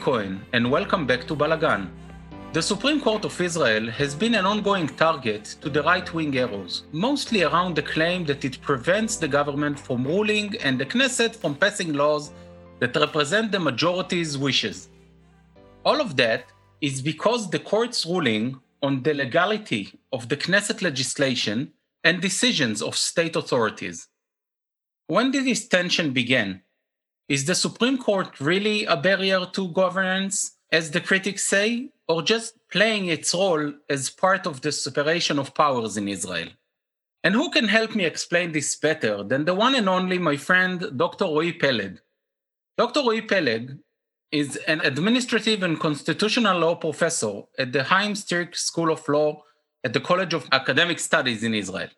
Cohen, and welcome back to Balagan. The Supreme Court of Israel has been an ongoing target to the right wing arrows, mostly around the claim that it prevents the government from ruling and the Knesset from passing laws that represent the majority's wishes. All of that is because the court's ruling on the legality of the Knesset legislation and decisions of state authorities. When did this tension begin? Is the Supreme Court really a barrier to governance, as the critics say, or just playing its role as part of the separation of powers in Israel? And who can help me explain this better than the one and only my friend, Dr. Roy Peled? Dr. Roy Peled is an administrative and constitutional law professor at the Chaim Striks School of Law at the College of Academic Studies in Israel,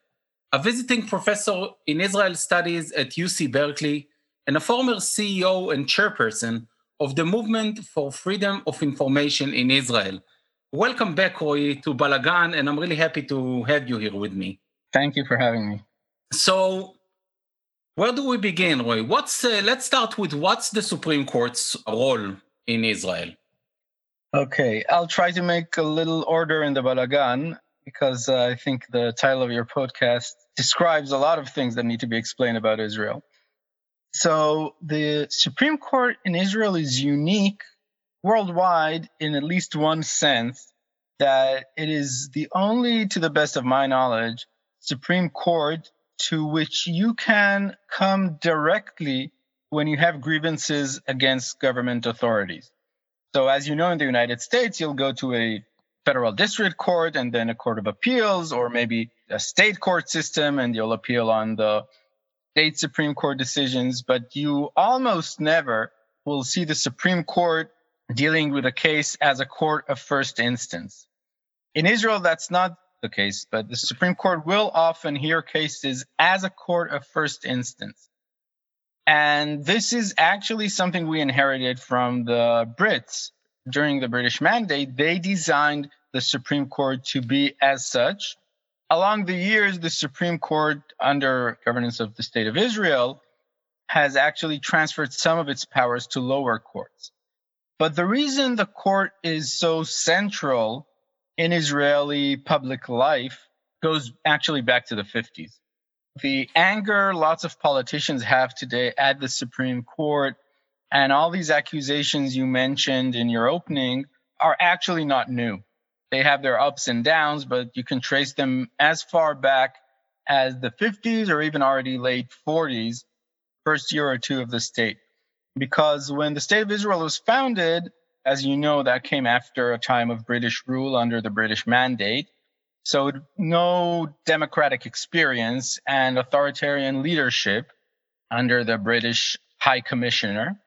a visiting professor in Israel Studies at UC Berkeley, and a former CEO and chairperson of the Movement for Freedom of Information in Israel. Welcome back, Roy, to Balagan, and I'm really happy to have you here with me. Thank you for having me. So, where do we begin, Roy? What's uh, let's start with what's the Supreme Court's role in Israel? Okay, I'll try to make a little order in the Balagan because uh, I think the title of your podcast describes a lot of things that need to be explained about Israel. So the Supreme Court in Israel is unique worldwide in at least one sense that it is the only, to the best of my knowledge, Supreme Court to which you can come directly when you have grievances against government authorities. So, as you know, in the United States, you'll go to a federal district court and then a court of appeals, or maybe a state court system, and you'll appeal on the state Supreme Court decisions, but you almost never will see the Supreme Court dealing with a case as a court of first instance. In Israel, that's not the case, but the Supreme Court will often hear cases as a court of first instance. And this is actually something we inherited from the Brits during the British Mandate. They designed the Supreme Court to be as such along the years, the Supreme Court, under governance of the State of Israel, has actually transferred some of its powers to lower courts. But the reason the court is so central in Israeli public life goes actually back to the 50s. The anger lots of politicians have today at the Supreme Court and all these accusations you mentioned in your opening are actually not new they have their ups and downs, but you can trace them as far back as the 50s or even already late 40s, first year or two of the state. Because when the state of Israel was founded, as you know, that came after a time of British rule under the British mandate. So no democratic experience and authoritarian leadership under the British High Commissioner.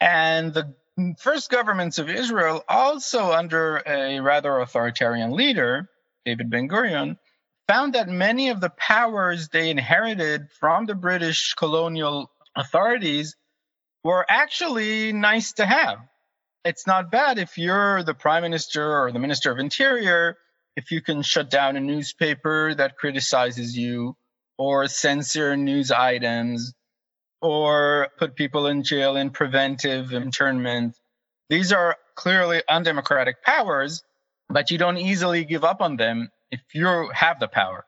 And the first governments of Israel, also under a rather authoritarian leader, David Ben Gurion, found that many of the powers they inherited from the British colonial authorities were actually nice to have. It's not bad if you're the prime minister or the minister of interior, if you can shut down a newspaper that criticizes you or censor news items or put people in jail in preventive internment. These are clearly undemocratic powers, but you don't easily give up on them if you have the power.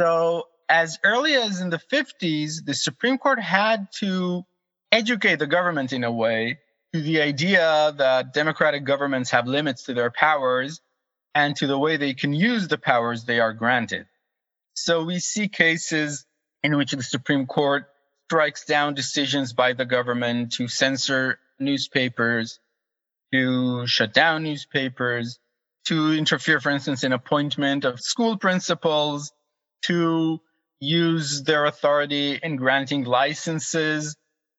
So, as early as in the 50s, the Supreme Court had to educate the government in a way to the idea that democratic governments have limits to their powers and to the way they can use the powers they are granted. So, we see cases in which the Supreme Court strikes down decisions by the government to censor newspapers, to shut down newspapers, to interfere, for instance, in appointment of school principals, to use their authority in granting licenses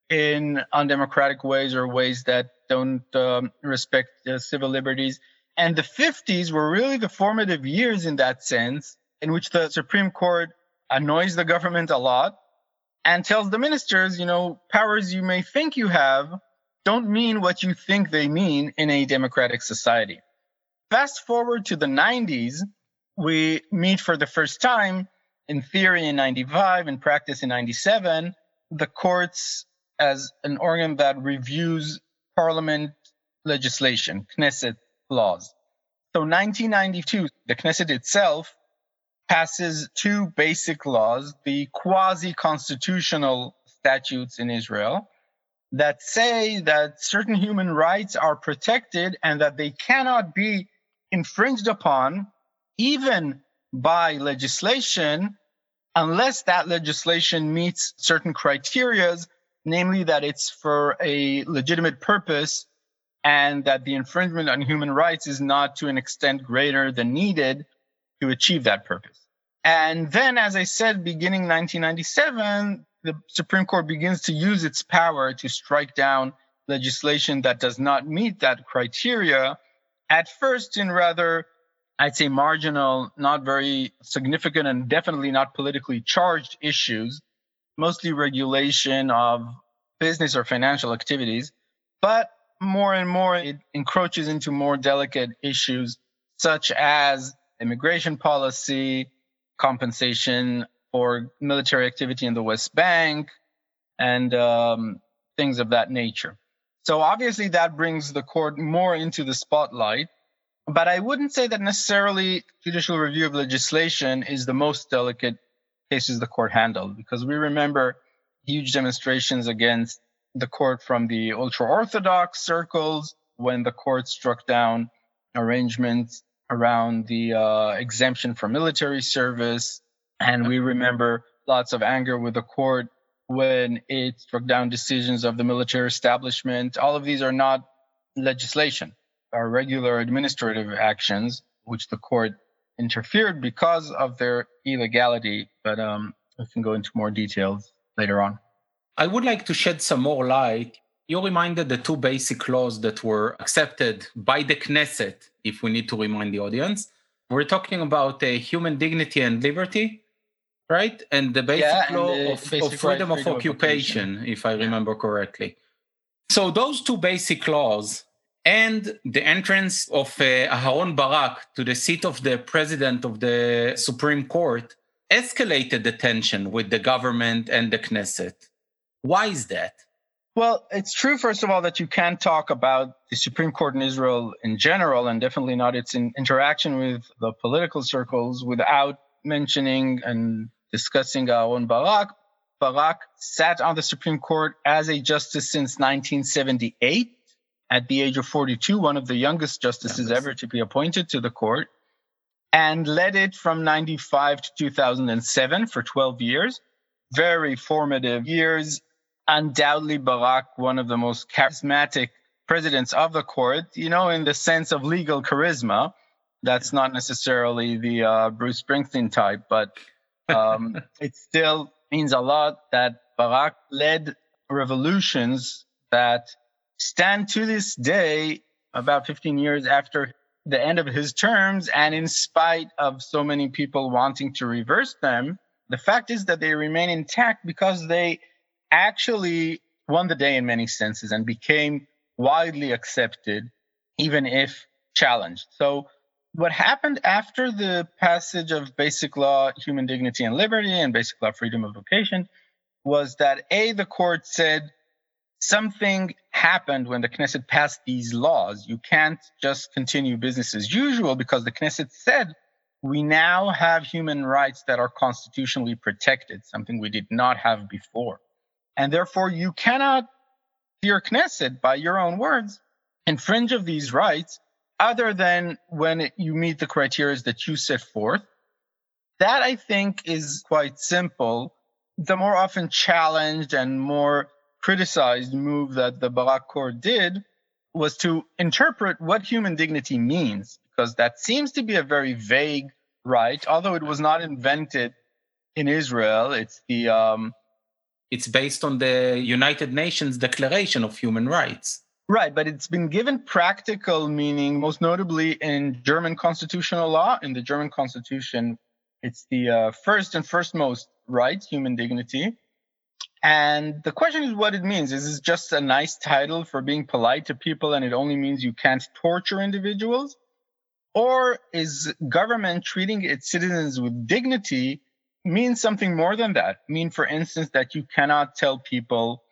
in undemocratic ways or ways that don't um, respect uh, civil liberties. And the 50s were really the formative years in that sense, in which the Supreme Court annoys the government a lot and tells the ministers, you know, powers you may think you have don't mean what you think they mean in a democratic society. Fast forward to the 90s, we meet for the first time in theory in 95, in practice in 97. The courts, as an organ that reviews parliament legislation, Knesset laws. So 1992, the Knesset itself passes two basic laws, the quasi constitutional statutes in Israel that say that certain human rights are protected and that they cannot be infringed upon even by legislation unless that legislation meets certain criterias namely that it's for a legitimate purpose and that the infringement on human rights is not to an extent greater than needed to achieve that purpose. And then, as I said, beginning 1997, the Supreme Court begins to use its power to strike down legislation that does not meet that criteria, at first in rather, I'd say, marginal, not very significant, and definitely not politically charged issues, mostly regulation of business or financial activities. But more and more, it encroaches into more delicate issues such as immigration policy, compensation for military activity in the West Bank, and um, things of that nature. So obviously, that brings the court more into the spotlight. But I wouldn't say that necessarily judicial review of legislation is the most delicate cases the court handled, because we remember huge demonstrations against the court from the ultra Orthodox circles when the court struck down arrangements around the uh, exemption for military service. And we remember lots of anger with the court when it struck down decisions of the military establishment. All of these are not legislation, are regular administrative actions, which the court interfered because of their illegality. But um, we can go into more details later on. I would like to shed some more light. You reminded the two basic laws that were accepted by the Knesset, if we need to remind the audience. We're talking about uh, human dignity and liberty, right? And the basic yeah, law the of, basic of, freedom, right, freedom of, occupation, of, if I remember correctly. So those two basic laws and the entrance of uh, Aharon Barak to the seat of the president of the Supreme Court escalated the tension with the government and the Knesset. Why is that? Well, it's true, first of all, that you can't talk about the Supreme Court in Israel in general, and definitely not its in interaction with the political circles, without mentioning and discussing Aharon Barak. Barak sat on the Supreme Court as a justice since 1978 at the age of 42, one of the youngest justices ever to be appointed to the court, and led it from 95 to 2007 for 12 years. Very formative years undoubtedly Barak, one of the most charismatic presidents of the court, you know, in the sense of legal charisma. That's not necessarily the uh, Bruce Springsteen type, but um, it still means a lot that Barak led revolutions that stand to this day, about 15 years after the end of his terms, and in spite of so many people wanting to reverse them, the fact is that they remain intact because they actually won the day in many senses and became widely accepted, even if challenged. So, what happened after the passage of Basic Law, Human Dignity and Liberty, and Basic Law, Freedom of Vocation, was that A, the court said something happened when the Knesset passed these laws. You can't just continue business as usual because the Knesset said we now have human rights that are constitutionally protected, something we did not have before. And therefore, you cannot, your Knesset, by your own words, infringe of these rights other than when you meet the criteria that you set forth. That I think is quite simple. The more often challenged and more criticized move that the Barak court did was to interpret what human dignity means, because that seems to be a very vague right, although it was not invented in Israel. It's the um, it's based on the United Nations Declaration of Human Rights. Right, but it's been given practical meaning, most notably in German constitutional law. In the German constitution, it's the uh, first and first most right, human dignity. And the question is what it means. Is this just a nice title for being polite to people and it only means you can't torture individuals? Or is government treating its citizens with dignity means something more than that. Mean, for instance, that you cannot tell people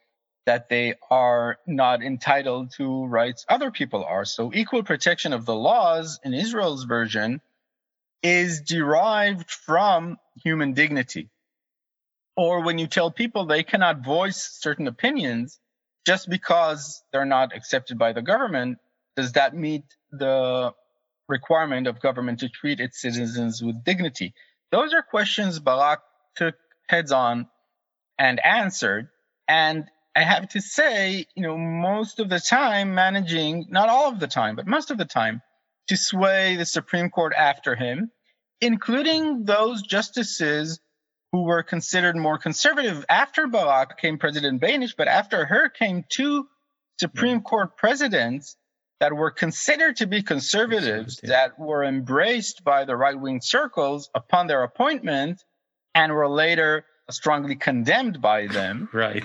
that they are not entitled to rights other people are. So, equal protection of the laws in Israel's version is derived from human dignity. Or when you tell people they cannot voice certain opinions just because they're not accepted by the government, does that meet the requirement of government to treat its citizens with dignity? Those are questions Barak took heads on and answered. And I have to say, you know, most of the time managing, not all of the time, but most of the time, to sway the Supreme Court after him, including those justices who were considered more conservative. After Barak came President Beinisch, but after her came two Supreme hmm. Court presidents that were considered to be conservatives that were embraced by the right wing circles upon their appointment and were later strongly condemned by them. right.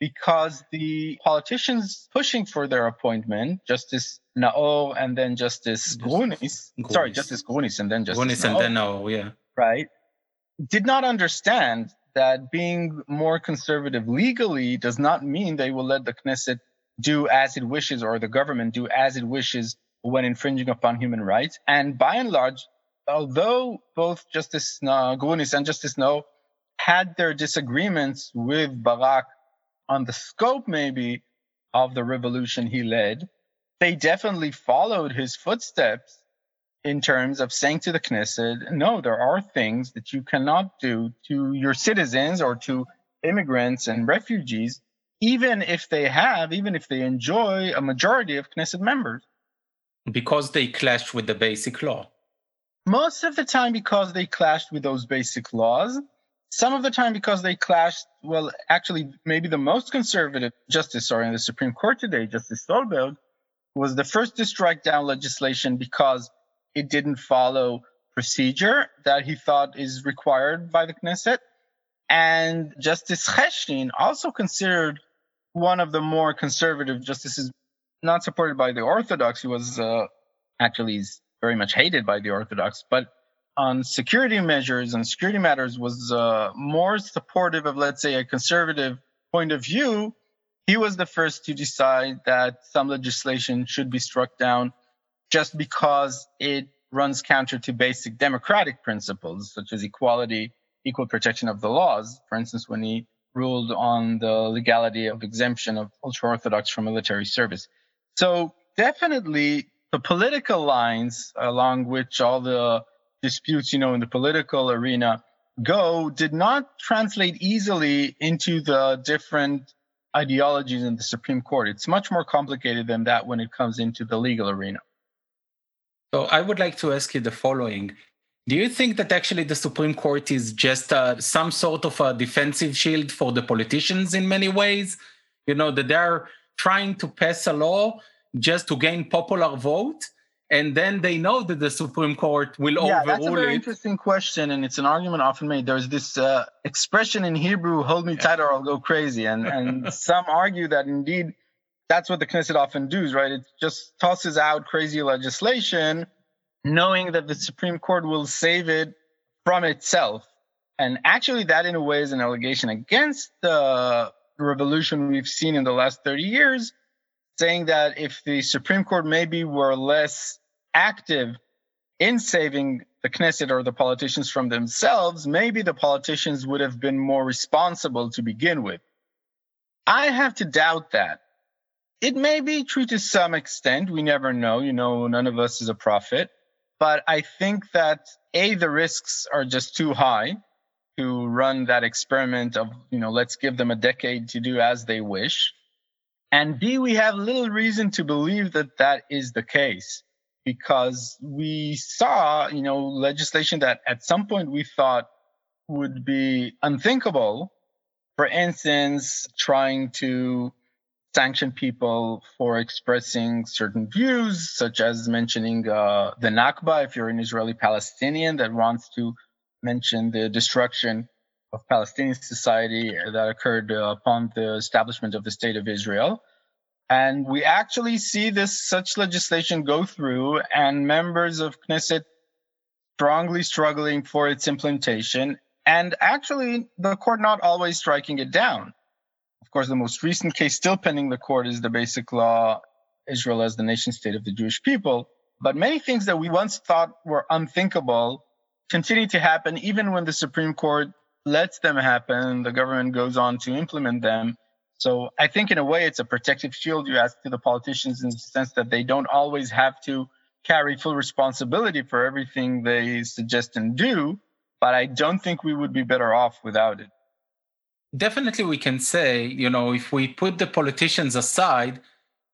Because the politicians pushing for their appointment, Justice Naor and then Justice Grunis, sorry, Justice Grunis and then Justice Grunis and then Naor, yeah. Right. Did not understand that being more conservative legally does not mean they will let the Knesset do as it wishes or the government do as it wishes when infringing upon human rights. And by and large, although both Justice Grunis and Justice Naor had their disagreements with Barak on the scope, maybe, of the revolution he led, they definitely followed his footsteps in terms of saying to the Knesset, no, there are things that you cannot do to your citizens or to immigrants and refugees even if they have, even if they enjoy a majority of Knesset members. Because they clashed with the basic law. Most of the time, because they clashed with those basic laws. Some of the time, because they clashed, well, actually, maybe the most conservative justice, sorry, in the Supreme Court today, Justice Sohlberg, was the first to strike down legislation because it didn't follow procedure that he thought is required by the Knesset. And Justice Cheshin also considered one of the more conservative justices, not supported by the Orthodox. He was uh, actually very much hated by the Orthodox, but on security measures and security matters was uh, more supportive of, let's say, a conservative point of view. He was the first to decide that some legislation should be struck down just because it runs counter to basic democratic principles such as equality, equal protection of the laws. For instance, when he ruled on the legality of exemption of ultra Orthodox from military service. So definitely the political lines along which all the disputes, you know, in the political arena go did not translate easily into the different ideologies in the Supreme Court. It's much more complicated than that when it comes into the legal arena. So I would like to ask you the following. Do you think that actually the Supreme Court is just uh, some sort of a defensive shield for the politicians in many ways? You know, that they're trying to pass a law just to gain popular vote, and then they know that the Supreme Court will yeah, overrule that's a very it. interesting question, and it's an argument often made. There's this uh, expression in Hebrew, "Hold me tight, or I'll go crazy," and and some argue that indeed that's what the Knesset often does, right? It just tosses out crazy legislation knowing that the Supreme Court will save it from itself. And actually, that in a way is an allegation against the revolution we've seen in the last 30 years, saying that if the Supreme Court maybe were less active in saving the Knesset or the politicians from themselves, maybe the politicians would have been more responsible to begin with. I have to doubt that. It may be true to some extent. We never know. You know, none of us is a prophet. But I think that A, the risks are just too high to run that experiment of, you know, let's give them a decade to do as they wish. And B, we have little reason to believe that that is the case because we saw, you know, legislation that at some point we thought would be unthinkable. For instance, trying to sanction people for expressing certain views, such as mentioning uh, the Nakba, if you're an Israeli Palestinian that wants to mention the destruction of Palestinian society that occurred uh, upon the establishment of the state of Israel. And we actually see this such legislation go through, and members of Knesset strongly struggling for its implementation, and actually the court not always striking it down course, the most recent case still pending the court is the basic law Israel as the nation state of the Jewish people. But many things that we once thought were unthinkable continue to happen, even when the Supreme Court lets them happen. The government goes on to implement them. So I think, in a way, it's a protective shield you ask to the politicians in the sense that they don't always have to carry full responsibility for everything they suggest and do. But I don't think we would be better off without it. Definitely, we can say, you know, if we put the politicians aside,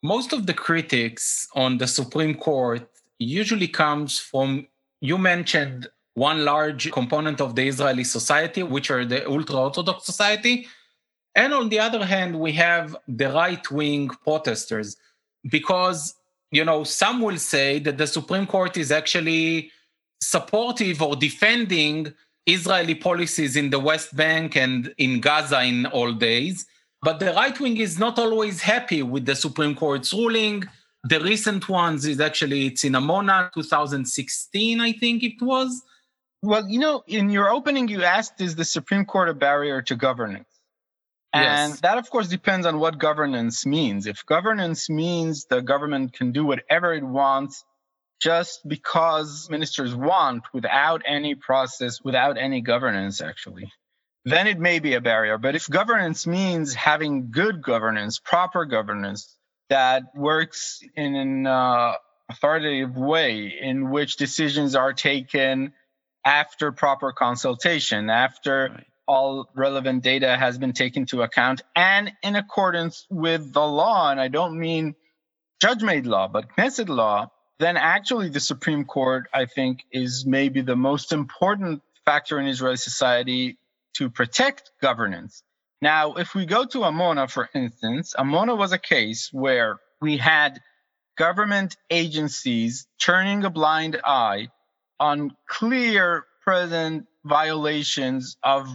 most of the critics on the Supreme Court usually comes from, you mentioned one large component of the Israeli society, which are the ultra Orthodox society. And on the other hand, we have the right wing protesters, because, you know, some will say that the Supreme Court is actually supportive or defending Israeli policies in the West Bank and in Gaza in all days. But the right wing is not always happy with the Supreme Court's ruling. The recent ones is actually it's in Amona 2016, I think it was. Well, you know, in your opening, you asked, is the Supreme Court a barrier to governance? And yes. that, of course, depends on what governance means. If governance means the government can do whatever it wants just because ministers want without any process, without any governance, actually, then it may be a barrier. But if governance means having good governance, proper governance that works in an uh, authoritative way in which decisions are taken after proper consultation, after right. all relevant data has been taken into account, and in accordance with the law, and I don't mean judge made law, but Knesset law, then actually the Supreme Court, I think, is maybe the most important factor in Israeli society to protect governance. Now, if we go to Amona, for instance, Amona was a case where we had government agencies turning a blind eye on clear present violations of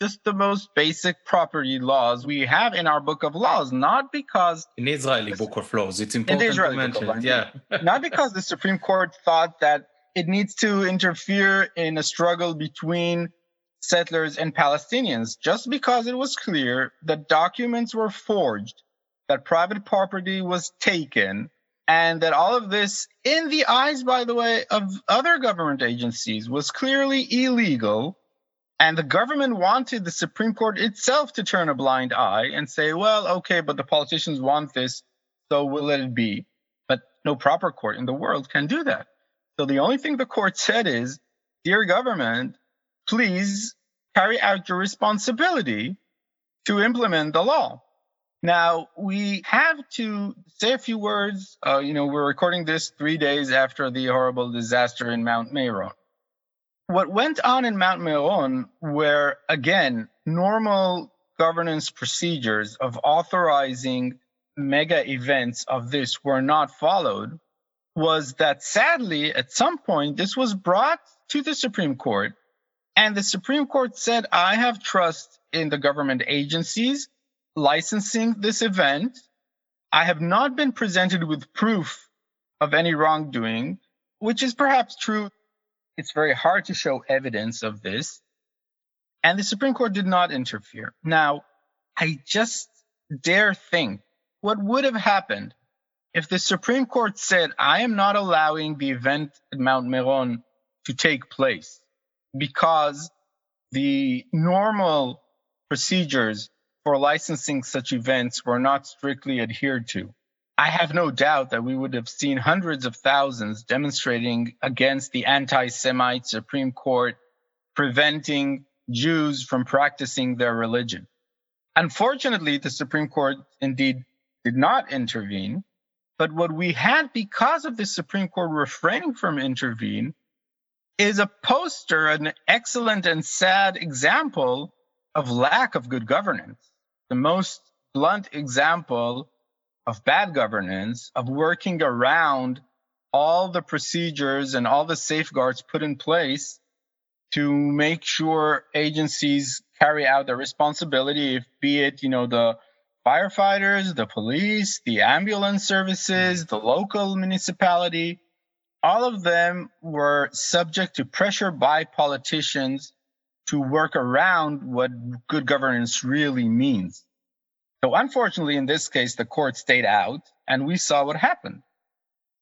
just the most basic property laws we have in our book of laws, not because in Israeli book of laws, it's important to mention, yeah, not because the Supreme Court thought that it needs to interfere in a struggle between settlers and Palestinians just because it was clear that documents were forged, that private property was taken, and that all of this, in the eyes, by the way, of other government agencies, was clearly illegal. And the government wanted the Supreme Court itself to turn a blind eye and say, well, okay, but the politicians want this, so we'll let it be. But no proper court in the world can do that. So the only thing the court said is, dear government, please carry out your responsibility to implement the law. Now, we have to say a few words. Uh, you know, we're recording this three days after the horrible disaster in Mount Meron. What went on in Mount Meron, where again, normal governance procedures of authorizing mega events of this were not followed, was that sadly, at some point, this was brought to the Supreme Court and the Supreme Court said, I have trust in the government agencies licensing this event. I have not been presented with proof of any wrongdoing, which is perhaps true. It's very hard to show evidence of this. And the Supreme Court did not interfere. Now, I just dare think what would have happened if the Supreme Court said, I am not allowing the event at Mount Meron to take place because the normal procedures for licensing such events were not strictly adhered to. I have no doubt that we would have seen hundreds of thousands demonstrating against the anti Semite Supreme Court, preventing Jews from practicing their religion. Unfortunately, the Supreme Court indeed did not intervene. But what we had because of the Supreme Court refraining from intervene is a poster, an excellent and sad example of lack of good governance. The most blunt example of bad governance, of working around all the procedures and all the safeguards put in place to make sure agencies carry out their responsibility, if be it, you know, the firefighters, the police, the ambulance services, the local municipality, all of them were subject to pressure by politicians to work around what good governance really means. So, unfortunately, in this case, the court stayed out and we saw what happened.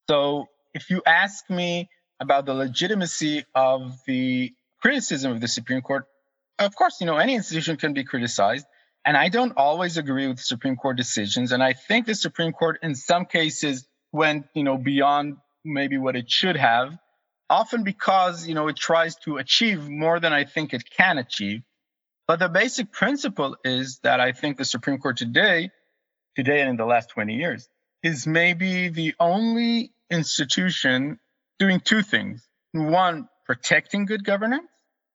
So, if you ask me about the legitimacy of the criticism of the Supreme Court, of course, you know, any institution can be criticized. And I don't always agree with Supreme Court decisions. And I think the Supreme Court, in some cases, went, you know, beyond maybe what it should have, often because, you know, it tries to achieve more than I think it can achieve. But the basic principle is that I think the Supreme Court today, today and in the last 20 years, is maybe the only institution doing two things. One, protecting good governance,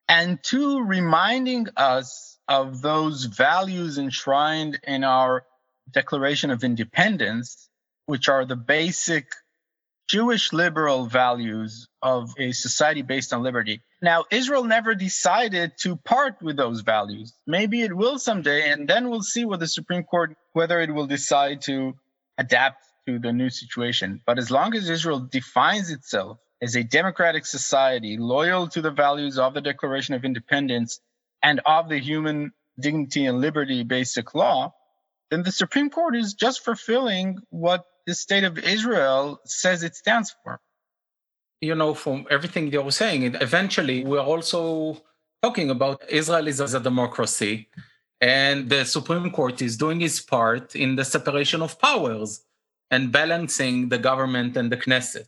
and two, reminding us of those values enshrined in our Declaration of Independence, which are the basic Jewish liberal values of a society based on liberty. Now, Israel never decided to part with those values. Maybe it will someday, and then we'll see what the Supreme Court, whether it will decide to adapt to the new situation. But as long as Israel defines itself as a democratic society, loyal to the values of the Declaration of Independence and of the human dignity and liberty basic law, then the Supreme Court is just fulfilling what the state of Israel says it stands for you know, from everything you were saying, eventually we're also talking about Israel is as a democracy, and the Supreme Court is doing its part in the separation of powers and balancing the government and the Knesset.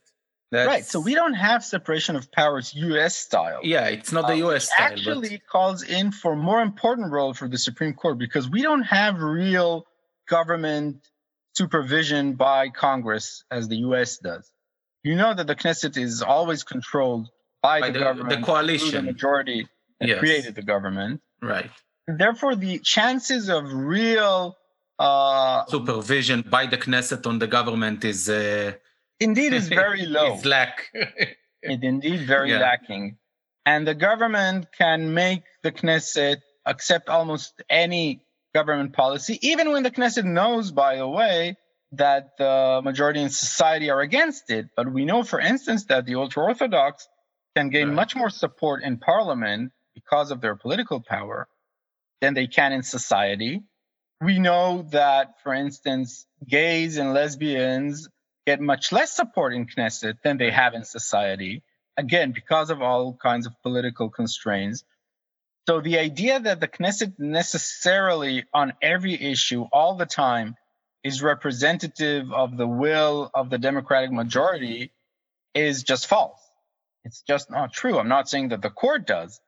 That's, right. So we don't have separation of powers U.S. style. Yeah, it's not the U.S. Uh, style. Actually, but... calls in for more important role for the Supreme Court because we don't have real government supervision by Congress as the U.S. does you know that the Knesset is always controlled by, by the, the, government, the coalition, the majority that yes. created the government. Right. Therefore, the chances of real uh, supervision by the Knesset on the government is uh, indeed is very low. It's lack. it indeed very yeah. lacking, and the government can make the Knesset accept almost any government policy, even when the Knesset knows, by the way, that the majority in society are against it. But we know, for instance, that the ultra Orthodox can gain right. much more support in parliament because of their political power than they can in society. We know that, for instance, gays and lesbians get much less support in Knesset than they have in society, again, because of all kinds of political constraints. So the idea that the Knesset necessarily on every issue all the time is representative of the will of the Democratic majority is just false. It's just not true. I'm not saying that the court does,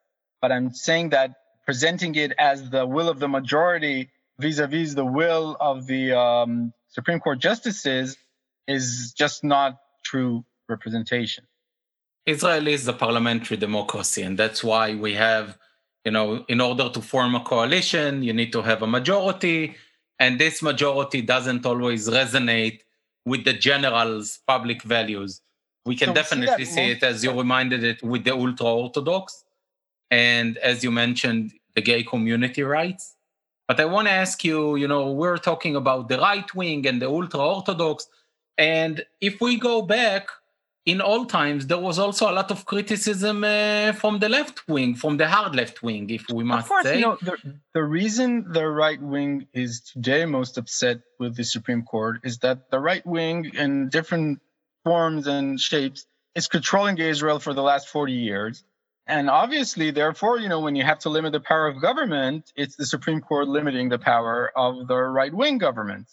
but I'm saying that presenting it as the will of the majority vis-a-vis the will of the um, Supreme Court justices is just not true representation. Israel is a parliamentary democracy, and that's why we have, you know, in order to form a coalition, you need to have a majority and this majority doesn't always resonate with the general's public values. We can so definitely see, see it as you reminded it with the ultra orthodox, and as you mentioned, the gay community rights. But I want to ask you, you know, we're talking about the right wing and the ultra orthodox, and if we go back in all times, there was also a lot of criticism uh, from the left wing, from the hard left wing, if we must of course, say. You know, the, the reason the right wing is today most upset with the Supreme Court is that the right wing, in different forms and shapes, is controlling Israel for the last 40 years. And obviously, therefore, you know, when you have to limit the power of government, it's the Supreme Court limiting the power of the right wing government.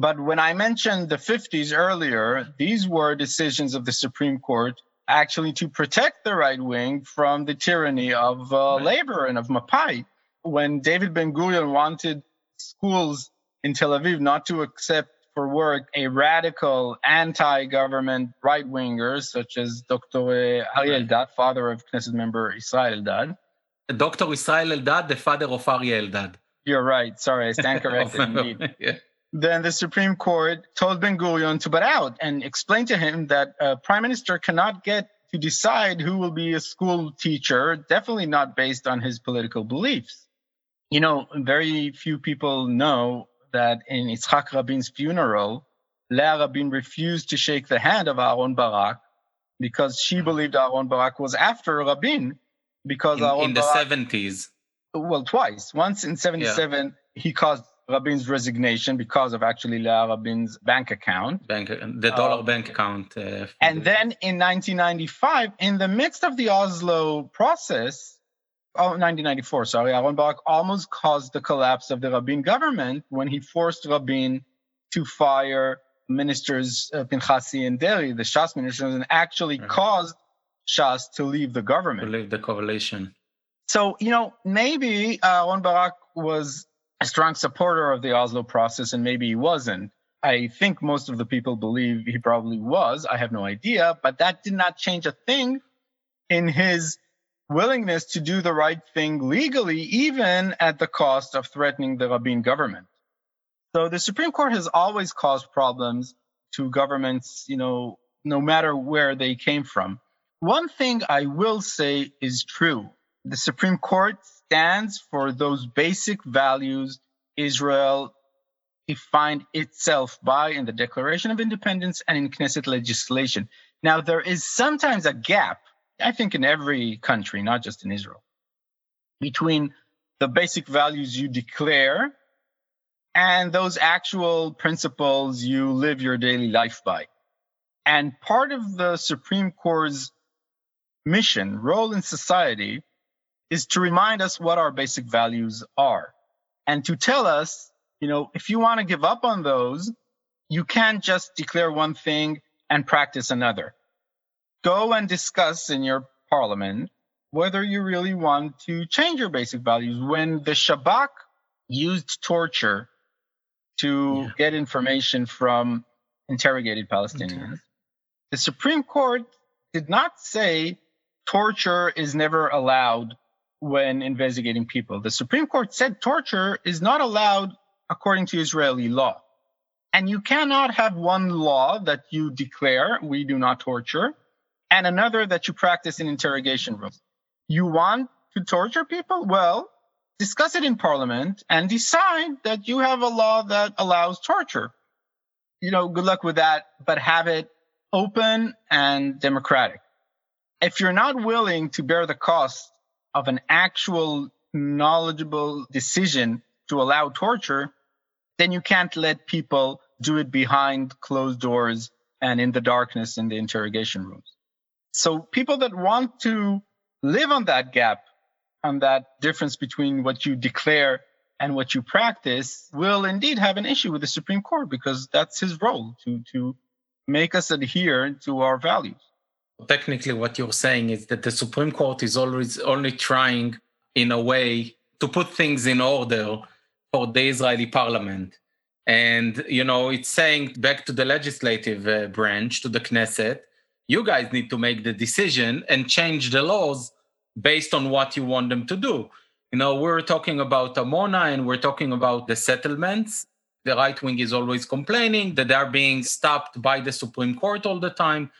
But when I mentioned the 50s earlier, these were decisions of the Supreme Court actually to protect the right wing from the tyranny of uh, right. labor and of Mapai. When David Ben Gurion wanted schools in Tel Aviv not to accept for work a radical anti-government right wingers such as Dr. Ari Eldad, father of Knesset member Israel Eldad. Dr. Israel Eldad, the father of Ari Eldad. You're right. Sorry, I stand corrected. indeed. yeah then the Supreme Court told Ben Gurion to butt out and explained to him that a prime minister cannot get to decide who will be a school teacher, definitely not based on his political beliefs. You know, very few people know that in Yitzhak Rabin's funeral, Leah Rabin refused to shake the hand of Aaron Barak because she hmm. believed Aaron Barak was after Rabin because in, Aaron in the 70s. Well, twice. Once in 77, yeah. he caused Rabin's resignation because of actually Leah Rabin's bank account. Bank, the dollar uh, bank account. Uh, and the... then in 1995, in the midst of the Oslo process, oh, 1994, sorry, Aaron Barak almost caused the collapse of the Rabin government when he forced Rabin to fire ministers uh, Pinchasi and Deri, the Shas ministers, and actually caused Shas to leave the government. To leave the coalition. So, you know, maybe uh, Aaron Barak was a strong supporter of the Oslo process, and maybe he wasn't. I think most of the people believe he probably was. I have no idea, but that did not change a thing in his willingness to do the right thing legally, even at the cost of threatening the Rabin government. So the Supreme Court has always caused problems to governments, you know, no matter where they came from. One thing I will say is true. The Supreme Court stands for those basic values Israel defined itself by in the Declaration of Independence and in Knesset legislation. Now, there is sometimes a gap, I think, in every country, not just in Israel, between the basic values you declare and those actual principles you live your daily life by. And part of the Supreme Court's mission, role in society, is to remind us what our basic values are and to tell us, you know, if you want to give up on those, you can't just declare one thing and practice another. Go and discuss in your parliament whether you really want to change your basic values. When the Shabak used torture to yeah. get information from interrogated Palestinians. Okay. The Supreme Court did not say torture is never allowed when investigating people. The Supreme Court said torture is not allowed according to Israeli law. And you cannot have one law that you declare, we do not torture, and another that you practice in interrogation rooms. You want to torture people? Well, discuss it in parliament and decide that you have a law that allows torture. You know, good luck with that, but have it open and democratic. If you're not willing to bear the cost of an actual knowledgeable decision to allow torture, then you can't let people do it behind closed doors and in the darkness in the interrogation rooms. So people that want to live on that gap on that difference between what you declare and what you practice will indeed have an issue with the Supreme Court because that's his role to to make us adhere to our values. Technically, what you're saying is that the Supreme Court is always only trying, in a way, to put things in order for the Israeli parliament. And, you know, it's saying back to the legislative uh, branch, to the Knesset, you guys need to make the decision and change the laws based on what you want them to do. You know, we're talking about Amona and we're talking about the settlements. The right wing is always complaining that they're being stopped by the Supreme Court all the time.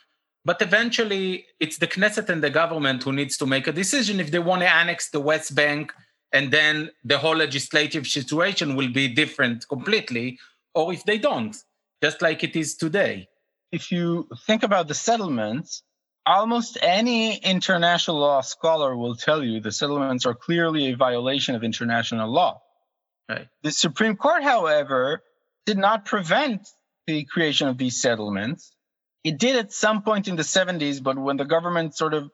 But eventually, it's the Knesset and the government who needs to make a decision if they want to annex the West Bank, and then the whole legislative situation will be different completely, or if they don't, just like it is today. If you think about the settlements, almost any international law scholar will tell you the settlements are clearly a violation of international law. Right. The Supreme Court, however, did not prevent the creation of these settlements. It did at some point in the 70s, but when the government sort of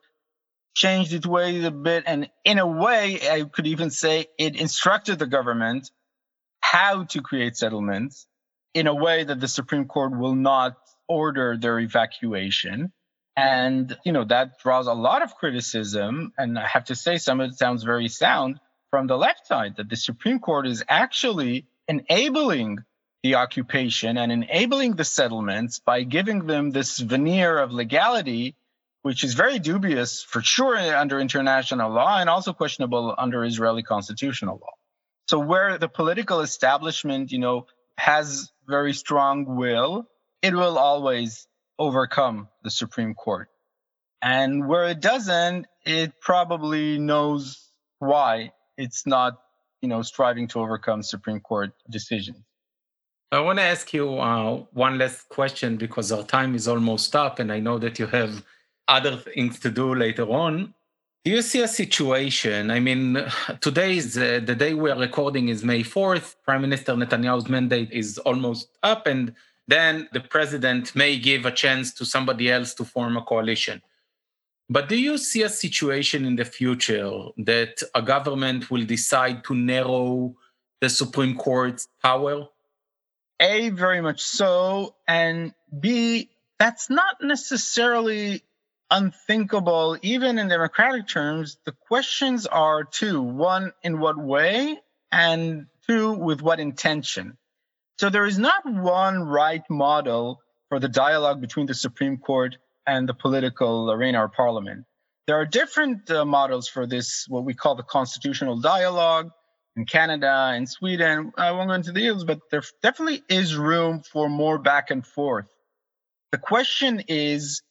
changed its ways a bit, and in a way, I could even say it instructed the government how to create settlements in a way that the Supreme Court will not order their evacuation. And, you know, that draws a lot of criticism. And I have to say, some of it sounds very sound from the left side that the Supreme Court is actually enabling the occupation and enabling the settlements by giving them this veneer of legality, which is very dubious for sure under international law and also questionable under Israeli constitutional law. So where the political establishment, you know, has very strong will, it will always overcome the Supreme Court. And where it doesn't, it probably knows why it's not, you know, striving to overcome Supreme Court decisions. I want to ask you uh, one last question because our time is almost up, and I know that you have other things to do later on. Do you see a situation? I mean, today is uh, the day we are recording is May 4th. Prime Minister Netanyahu's mandate is almost up, and then the president may give a chance to somebody else to form a coalition. But do you see a situation in the future that a government will decide to narrow the Supreme Court's power? A, very much so. And B, that's not necessarily unthinkable, even in democratic terms. The questions are two one, in what way? And two, with what intention? So there is not one right model for the dialogue between the Supreme Court and the political arena or parliament. There are different uh, models for this, what we call the constitutional dialogue in Canada and Sweden. I won't go into the details, but there definitely is room for more back and forth. The question is,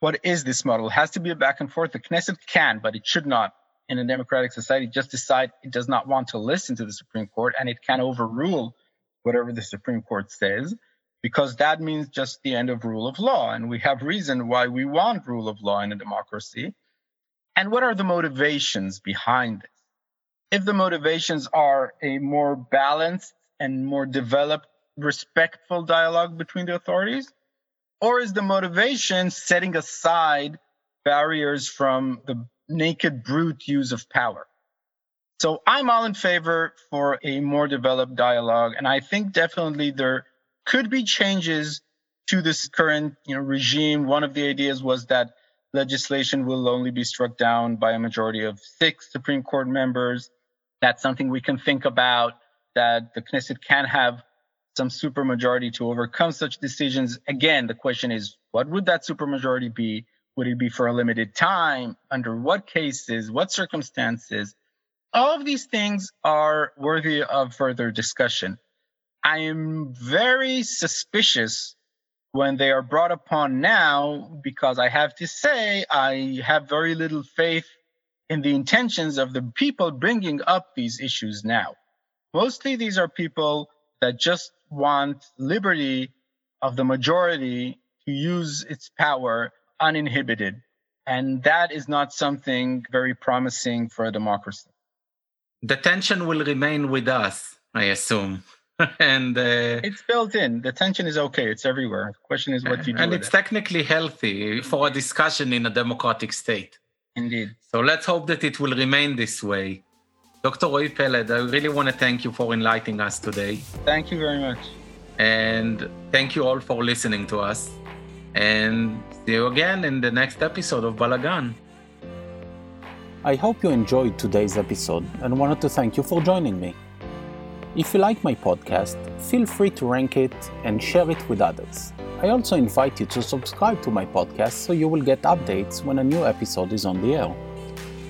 what is this model? It has to be a back and forth. The Knesset can, but it should not in a democratic society just decide it does not want to listen to the Supreme Court and it can overrule whatever the Supreme Court says, because that means just the end of rule of law. And we have reason why we want rule of law in a democracy. And what are the motivations behind this? If the motivations are a more balanced and more developed, respectful dialogue between the authorities, or is the motivation setting aside barriers from the naked brute use of power? So I'm all in favor for a more developed dialogue. And I think definitely there could be changes to this current you know, regime. One of the ideas was that legislation will only be struck down by a majority of six Supreme Court members. That's something we can think about, that the Knesset can have some supermajority to overcome such decisions. Again, the question is, what would that supermajority be? Would it be for a limited time? Under what cases? What circumstances? all of these things are worthy of further discussion. I am very suspicious when they are brought upon now because I have to say I have very little faith in the intentions of the people bringing up these issues now. Mostly these are people that just want liberty of the majority to use its power uninhibited. And that is not something very promising for a democracy the tension will remain with us, I assume. and uh, it's built in. The tension is okay. It's everywhere. The question is what you do. And it's it. technically healthy for a discussion in a democratic state. Indeed. So let's hope that it will remain this way. Dr. Roy Peled, I really want to thank you for enlightening us today. Thank you very much. And thank you all for listening to us. And see you again in the next episode of Balagan. I hope you enjoyed today's episode and wanted to thank you for joining me. If you like my podcast, feel free to rank it and share it with others. I also invite you to subscribe to my podcast so you will get updates when a new episode is on the air.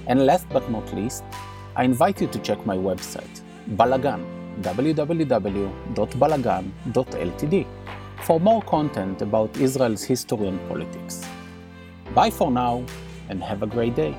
And last but not least, I invite you to check my website, Balagan, www.balagan.ltd, for more content about Israel's history and politics. Bye for now, and have a great day.